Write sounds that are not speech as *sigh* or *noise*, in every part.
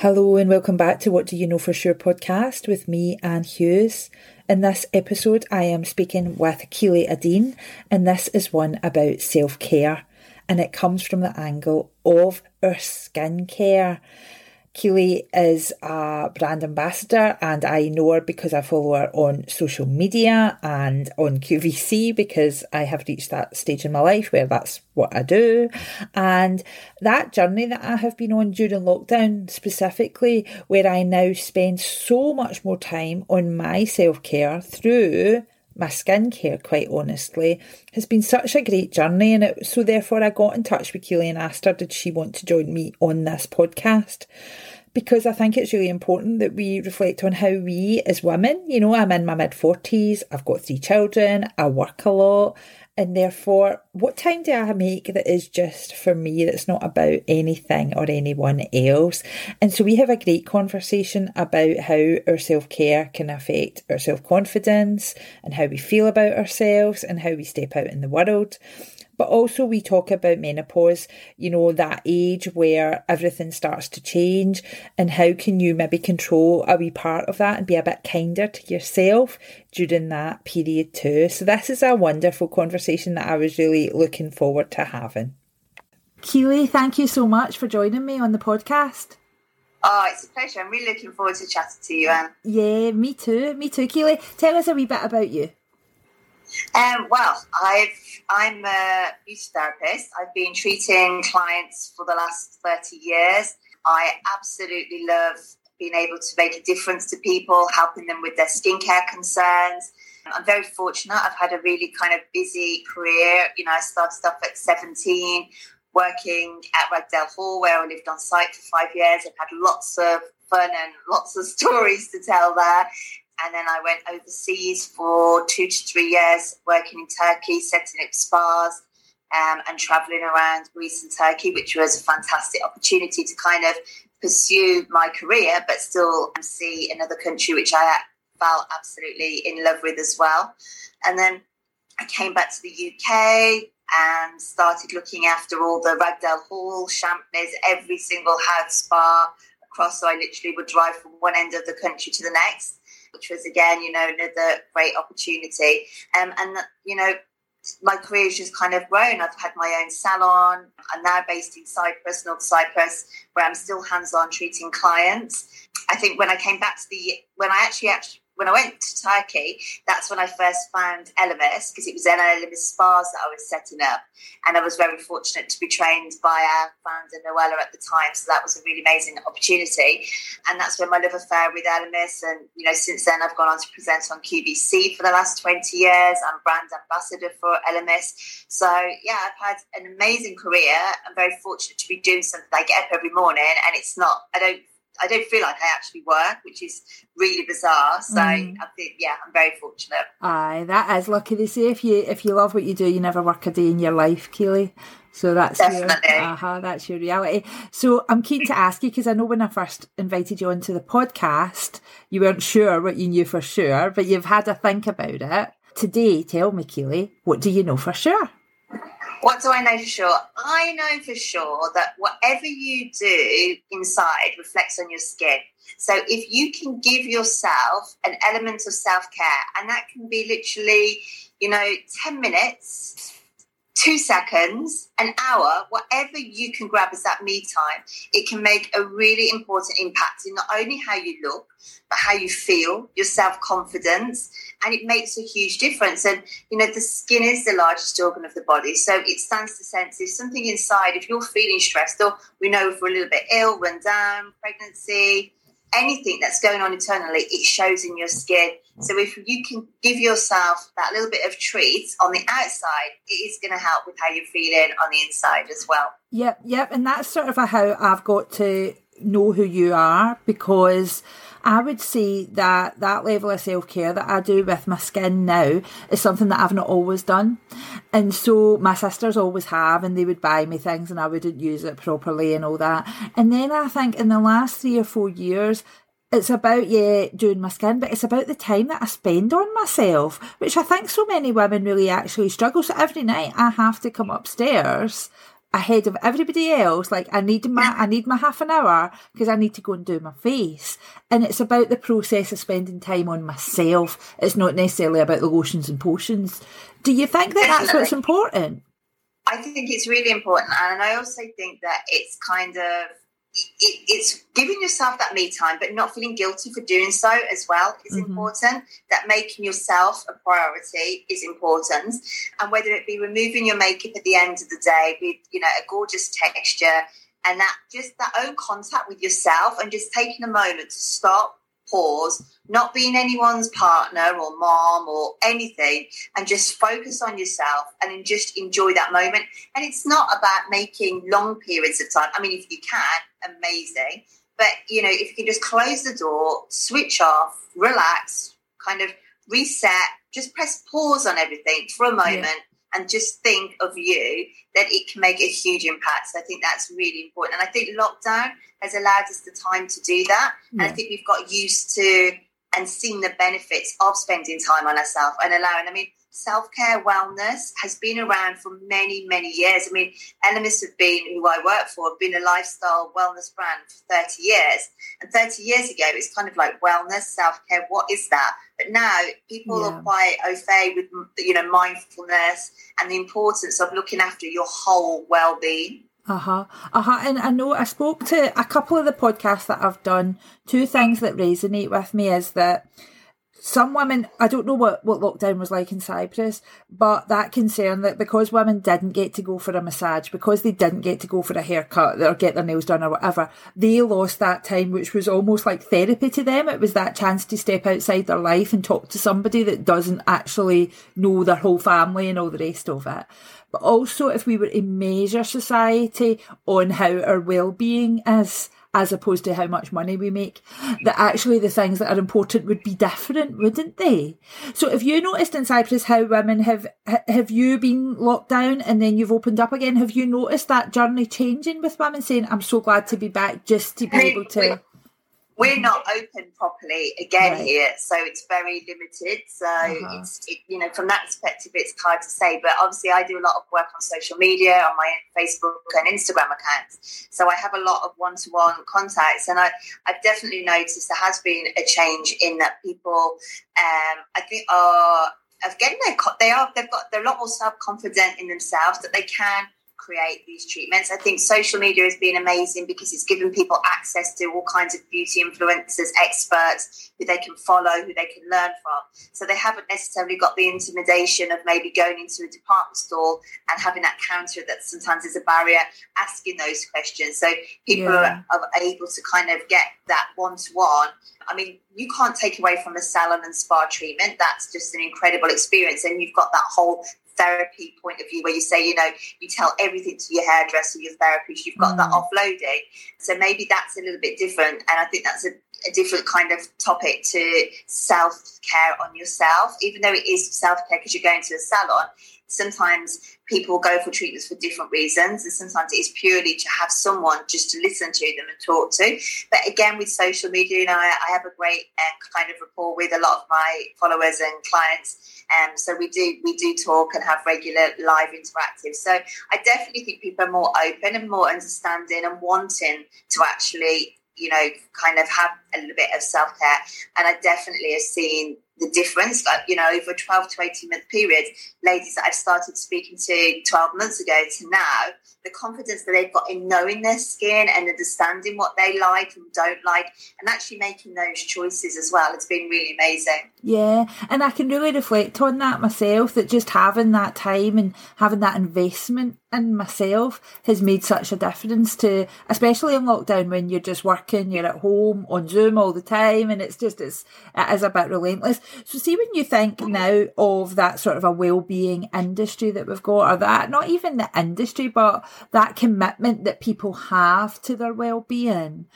Hello and welcome back to What Do You Know For Sure podcast with me, Anne Hughes. In this episode, I am speaking with Keely Adine, and this is one about self care, and it comes from the angle of our skincare. Keely is a brand ambassador, and I know her because I follow her on social media and on QVC because I have reached that stage in my life where that's what I do. And that journey that I have been on during lockdown, specifically, where I now spend so much more time on my self care through my skincare, quite honestly, has been such a great journey. And it, so, therefore, I got in touch with Keely and asked her, did she want to join me on this podcast? Because I think it's really important that we reflect on how we, as women, you know, I'm in my mid 40s, I've got three children, I work a lot, and therefore, what time do I make that is just for me, that's not about anything or anyone else? And so we have a great conversation about how our self care can affect our self confidence and how we feel about ourselves and how we step out in the world. But also, we talk about menopause, you know, that age where everything starts to change, and how can you maybe control a wee part of that and be a bit kinder to yourself during that period too. So, this is a wonderful conversation that I was really looking forward to having. Keely, thank you so much for joining me on the podcast. Oh, it's a pleasure. I'm really looking forward to chatting to you, Anne. Yeah, me too. Me too. Keely, tell us a wee bit about you. Um, well, I've I'm a beauty therapist. I've been treating clients for the last thirty years. I absolutely love being able to make a difference to people, helping them with their skincare concerns. I'm very fortunate. I've had a really kind of busy career. You know, I started off at 17 working at Ragdale Hall where I lived on site for five years. I've had lots of fun and lots of *laughs* stories to tell there. And then I went overseas for two to three years, working in Turkey, setting up spas um, and traveling around Greece and Turkey, which was a fantastic opportunity to kind of pursue my career, but still see another country which I felt absolutely in love with as well. And then I came back to the UK and started looking after all the Ragdale Hall, Champneys, every single house spa across. So I literally would drive from one end of the country to the next which was again, you know, another great opportunity. Um, and you know, my career's just kind of grown. I've had my own salon. I'm now based in Cyprus, North Cyprus, where I'm still hands-on treating clients. I think when I came back to the when I actually actually when I went to Turkey, that's when I first found Elemis because it was in Elemis spas that I was setting up. And I was very fortunate to be trained by our founder, Noella, at the time. So that was a really amazing opportunity. And that's when my love affair with Elemis. And, you know, since then, I've gone on to present on QVC for the last 20 years. I'm brand ambassador for Elemis. So, yeah, I've had an amazing career. I'm very fortunate to be doing something I get up every morning and it's not, I don't I don't feel like I actually work, which is really bizarre. So mm. I think, yeah, I'm very fortunate. Aye, that is lucky. They say if you if you love what you do, you never work a day in your life, Keely. So that's Definitely. your uh-huh, that's your reality. So I'm keen to ask you because I know when I first invited you onto the podcast, you weren't sure what you knew for sure, but you've had a think about it. Today, tell me, Keely, what do you know for sure? What do I know for sure? I know for sure that whatever you do inside reflects on your skin. So if you can give yourself an element of self care, and that can be literally, you know, 10 minutes, two seconds, an hour, whatever you can grab as that me time, it can make a really important impact in not only how you look, but how you feel, your self confidence, and it makes a huge difference. And you know, the skin is the largest organ of the body, so it stands to sense if something inside, if you're feeling stressed, or we know if we're a little bit ill, run down, pregnancy, anything that's going on internally, it shows in your skin. So if you can give yourself that little bit of treat on the outside, it is going to help with how you're feeling on the inside as well. Yep, yep, and that's sort of how I've got to know who you are because I would say that that level of self care that I do with my skin now is something that I've not always done. And so my sisters always have, and they would buy me things and I wouldn't use it properly and all that. And then I think in the last three or four years, it's about yeah doing my skin but it's about the time that i spend on myself which i think so many women really actually struggle so every night i have to come upstairs ahead of everybody else. Like I need my I need my half an hour because I need to go and do my face. And it's about the process of spending time on myself. It's not necessarily about the lotions and potions. Do you think that Definitely. that's what's important? I think it's really important, and I also think that it's kind of it, it's giving yourself that me time, but not feeling guilty for doing so as well is mm-hmm. important. That making yourself a priority is important, and whether it be removing your makeup at the end of the day with you know a gorgeous texture, and that just that own contact with yourself, and just taking a moment to stop pause, not being anyone's partner or mom or anything, and just focus on yourself and then just enjoy that moment. And it's not about making long periods of time. I mean, if you can, amazing. But you know, if you can just close the door, switch off, relax, kind of reset, just press pause on everything for a moment. Yeah and just think of you, that it can make a huge impact. So I think that's really important. And I think lockdown has allowed us the time to do that. Yeah. And I think we've got used to and seen the benefits of spending time on ourselves and allowing. I mean, self care wellness has been around for many, many years. I mean, Elemis have been, who I work for, have been a lifestyle wellness brand for 30 years. And 30 years ago, it's kind of like wellness, self care, what is that? But now people yeah. are quite au fait with, you know, mindfulness and the importance of looking after your whole well being. Uh huh. Uh huh. And I know I spoke to a couple of the podcasts that I've done. Two things that resonate with me is that some women, I don't know what, what lockdown was like in Cyprus, but that concern that because women didn't get to go for a massage, because they didn't get to go for a haircut or get their nails done or whatever, they lost that time, which was almost like therapy to them. It was that chance to step outside their life and talk to somebody that doesn't actually know their whole family and all the rest of it. But also, if we were to measure society on how our well-being is, as opposed to how much money we make, that actually the things that are important would be different, wouldn't they? So have you noticed in Cyprus how women have, have you been locked down and then you've opened up again? Have you noticed that journey changing with women saying, I'm so glad to be back just to be able to we're not open properly again right. here, so it's very limited. So uh-huh. it's it, you know from that perspective, it's hard to say. But obviously, I do a lot of work on social media, on my Facebook and Instagram accounts. So I have a lot of one-to-one contacts, and I I've definitely noticed there has been a change in that people, um, I think, are of getting their they are they've got they're a lot more self confident in themselves that they can create these treatments. I think social media has been amazing because it's given people access to all kinds of beauty influencers, experts who they can follow, who they can learn from. So they haven't necessarily got the intimidation of maybe going into a department store and having that counter that sometimes is a barrier, asking those questions. So people yeah. are, are able to kind of get that one to one. I mean, you can't take away from a salon and spa treatment. That's just an incredible experience. And you've got that whole therapy point of view where you say, you know, you tell everything to your hairdresser, your therapist, you've got mm. that offloading. So maybe that's a little bit different. And I think that's a, a different kind of topic to self care on yourself, even though it is self care because you're going to a salon sometimes people go for treatments for different reasons and sometimes it is purely to have someone just to listen to them and talk to. But again with social media you know i, I have a great uh, kind of rapport with a lot of my followers and clients. Um, so we do we do talk and have regular live interactive. So i definitely think people are more open and more understanding and wanting to actually you know kind of have a little bit of self-care and i definitely have seen the difference. Like, you know, over a 12 to 18 month period, ladies that I've started speaking to 12 months ago to now, the confidence that they've got in knowing their skin and understanding what they like and don't like, and actually making those choices as well. It's been really amazing. Yeah, and I can really reflect on that myself that just having that time and having that investment in myself has made such a difference to, especially in lockdown when you're just working, you're at home on Zoom all the time, and it's just, it's, it is a bit relentless. So, see, when you think now of that sort of a well-being industry that we've got, or that not even the industry, but that commitment that people have to their well-being.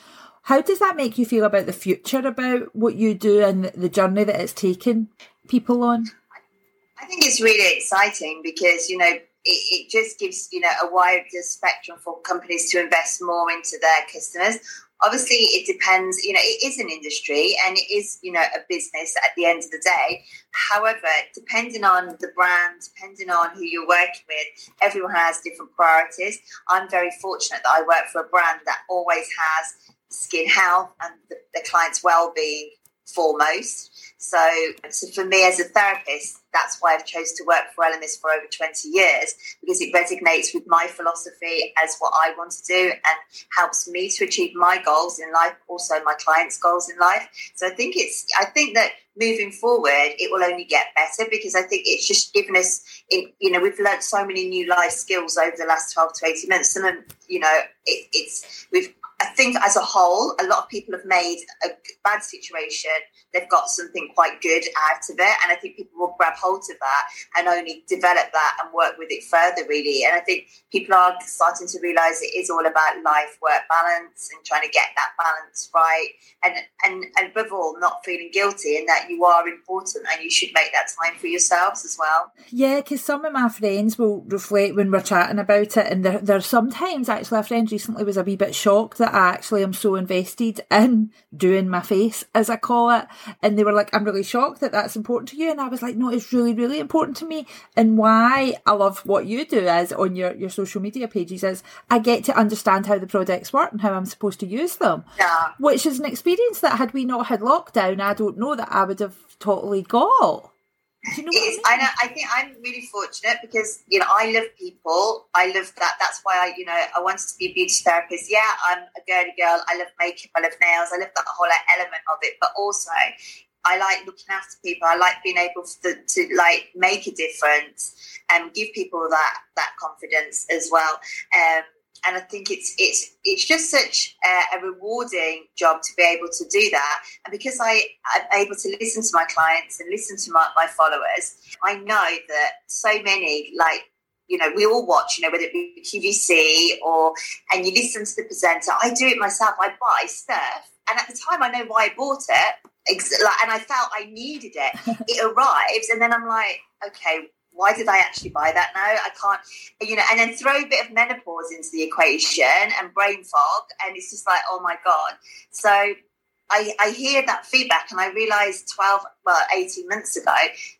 How does that make you feel about the future, about what you do and the journey that it's taken people on? I think it's really exciting because you know it, it, just gives you know a wider spectrum for companies to invest more into their customers. Obviously it depends you know it is an industry and it is you know a business at the end of the day. However depending on the brand depending on who you're working with everyone has different priorities. I'm very fortunate that i work for a brand that always has skin health and the, the client's well-being foremost so, so for me as a therapist, that's why I've chose to work for Elemis for over 20 years because it resonates with my philosophy as what I want to do and helps me to achieve my goals in life, also my clients' goals in life. So I think it's I think that moving forward it will only get better because I think it's just given us in, you know we've learned so many new life skills over the last 12 to 18 months. Some of you know it, it's we've I think as a whole, a lot of people have made a bad situation. They've got something quite good out of it. And I think people will grab hold of that and only develop that and work with it further, really. And I think people are starting to realize it is all about life work balance and trying to get that balance right. And, and, and above all, not feeling guilty and that you are important and you should make that time for yourselves as well. Yeah, because some of my friends will reflect when we're chatting about it. And there, there sometimes, actually, a friend recently was a wee bit shocked that I actually am so invested in doing my face, as I call it. And they were like, I'm really shocked that that's important to you. And I was like, no, it's really, really important to me. And why I love what you do is on your, your social media pages is I get to understand how the products work and how I'm supposed to use them. Yeah. Which is an experience that had we not had lockdown, I don't know that I would have totally got. You know I, know, I think I'm really fortunate because you know I love people. I love that. That's why I you know I wanted to be a beauty therapist. Yeah, I'm a girly girl. I love makeup. I love nails. I love that whole element of it. But also, I like looking after people. I like being able to, to like make a difference and give people that that confidence as well. Um, and I think it's it's it's just such a, a, rewarding job to be able to do that. And because I am able to listen to my clients and listen to my, my followers, I know that so many like you know we all watch you know whether it be QVC or and you listen to the presenter. I do it myself. I buy stuff, and at the time I know why I bought it. And I felt I needed it. *laughs* It arrives, and then I'm like, okay, why did I actually buy that now? I can't, you know, and then throw a bit of menopause into the equation and brain fog, and it's just like, oh my God. So I, I hear that feedback, and I realized 12, well, 18 months ago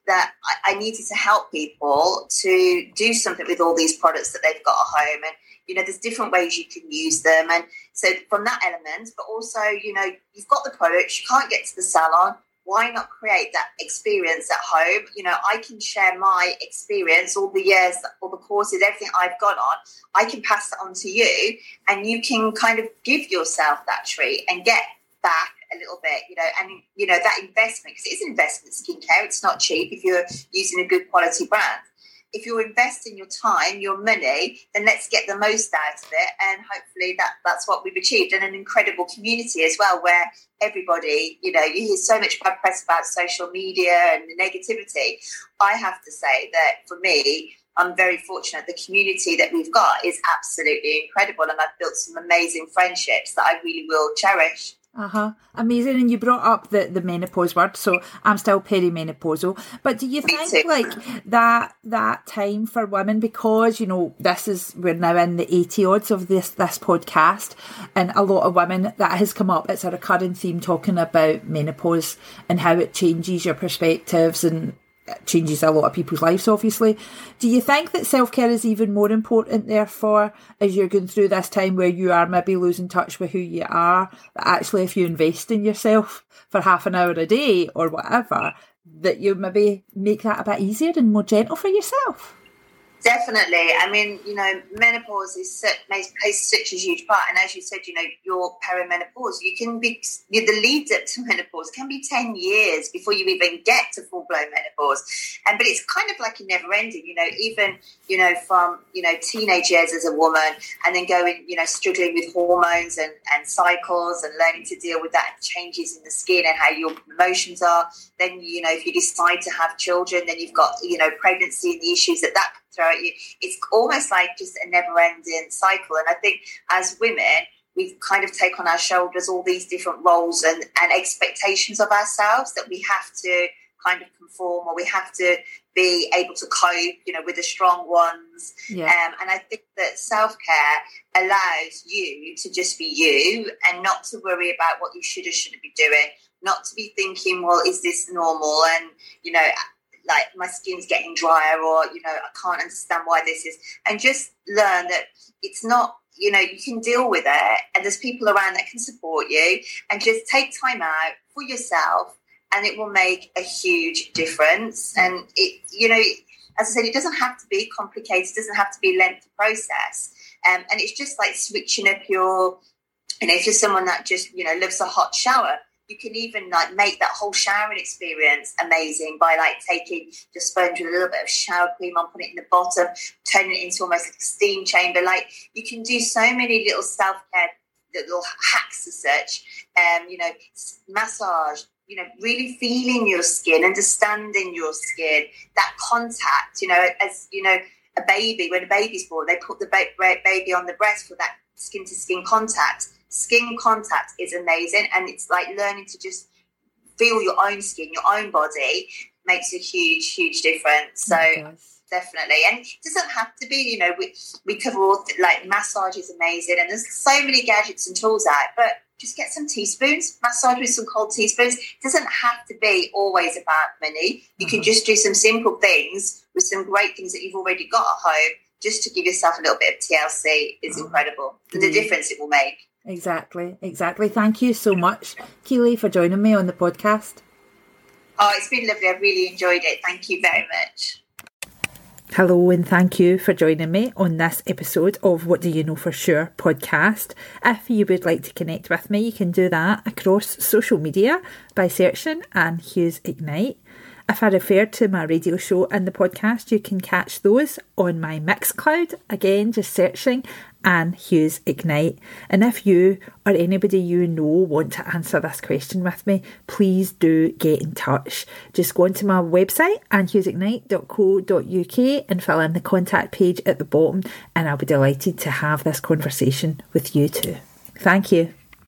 that I, I needed to help people to do something with all these products that they've got at home. And, you know, there's different ways you can use them. And so from that element, but also, you know, you've got the products, you can't get to the salon why not create that experience at home? You know, I can share my experience, all the years, all the courses, everything I've gone on. I can pass that on to you, and you can kind of give yourself that treat and get back a little bit, you know, and you know that investment because it is an investment skincare. It's not cheap if you're using a good quality brand if you're investing your time, your money, then let's get the most out of it. And hopefully that that's what we've achieved. And an incredible community as well, where everybody, you know, you hear so much bad press about social media and the negativity. I have to say that for me, I'm very fortunate. The community that we've got is absolutely incredible. And I've built some amazing friendships that I really will cherish. Uh huh. Amazing. And you brought up the, the menopause word, so I'm still perimenopausal. But do you think like that that time for women because you know this is we're now in the eighty odds of this this podcast, and a lot of women that has come up. It's a recurring theme talking about menopause and how it changes your perspectives and changes a lot of people's lives, obviously. Do you think that self care is even more important, therefore, as you're going through this time where you are maybe losing touch with who you are? That actually, if you invest in yourself for half an hour a day or whatever, that you maybe make that a bit easier and more gentle for yourself? Definitely. I mean, you know, menopause is plays such a huge part. And as you said, you know, your perimenopause, you can be, the lead up to menopause can be 10 years before you even get to full blown menopause. And, but it's kind of like a never ending, you know, even, you know, from, you know, teenage years as a woman and then going, you know, struggling with hormones and, and cycles and learning to deal with that and changes in the skin and how your emotions are. Then, you know, if you decide to have children, then you've got, you know, pregnancy and the issues at that that throughout you. It's almost like just a never ending cycle. And I think as women, we kind of take on our shoulders all these different roles and, and expectations of ourselves that we have to kind of conform or we have to be able to cope, you know, with the strong ones. Yeah. Um, and I think that self care allows you to just be you and not to worry about what you should or shouldn't be doing, not to be thinking, well, is this normal? And, you know, like my skin's getting drier or, you know, I can't understand why this is. And just learn that it's not you know you can deal with it and there's people around that can support you and just take time out for yourself and it will make a huge difference. And it, you know, as I said, it doesn't have to be complicated. It doesn't have to be a lengthy process. Um, and it's just like switching up your, you know, if you're someone that just, you know, loves a hot shower, you can even like make that whole showering experience amazing by like taking your sponge with a little bit of shower cream on, putting it in the bottom, turning it into almost like a steam chamber. Like you can do so many little self care little hacks as such. Um, you know, massage, you know, really feeling your skin, understanding your skin, that contact, you know, as, you know, a baby, when a baby's born, they put the ba- baby on the breast for that skin to skin contact. Skin contact is amazing. And it's like learning to just feel your own skin, your own body makes a huge, huge difference. So, definitely. And it doesn't have to be, you know, we, we cover all, like, massage is amazing. And there's so many gadgets and tools out. But just get some teaspoons, massage with some cold teaspoons. It doesn't have to be always about money. You can mm-hmm. just do some simple things with some great things that you've already got at home just to give yourself a little bit of TLC is mm-hmm. incredible. The difference it will make. Exactly, exactly. Thank you so much, Keely, for joining me on the podcast. Oh, it's been lovely. I've really enjoyed it. Thank you very much. Hello, and thank you for joining me on this episode of What Do You Know For Sure podcast. If you would like to connect with me, you can do that across social media by searching Anne Hughes Ignite. If I refer to my radio show and the podcast, you can catch those on my Mixcloud. Again, just searching Anne Hughes Ignite. And if you or anybody you know want to answer this question with me, please do get in touch. Just go onto my website, annehughesignite.co.uk, and fill in the contact page at the bottom, and I'll be delighted to have this conversation with you too. Thank you.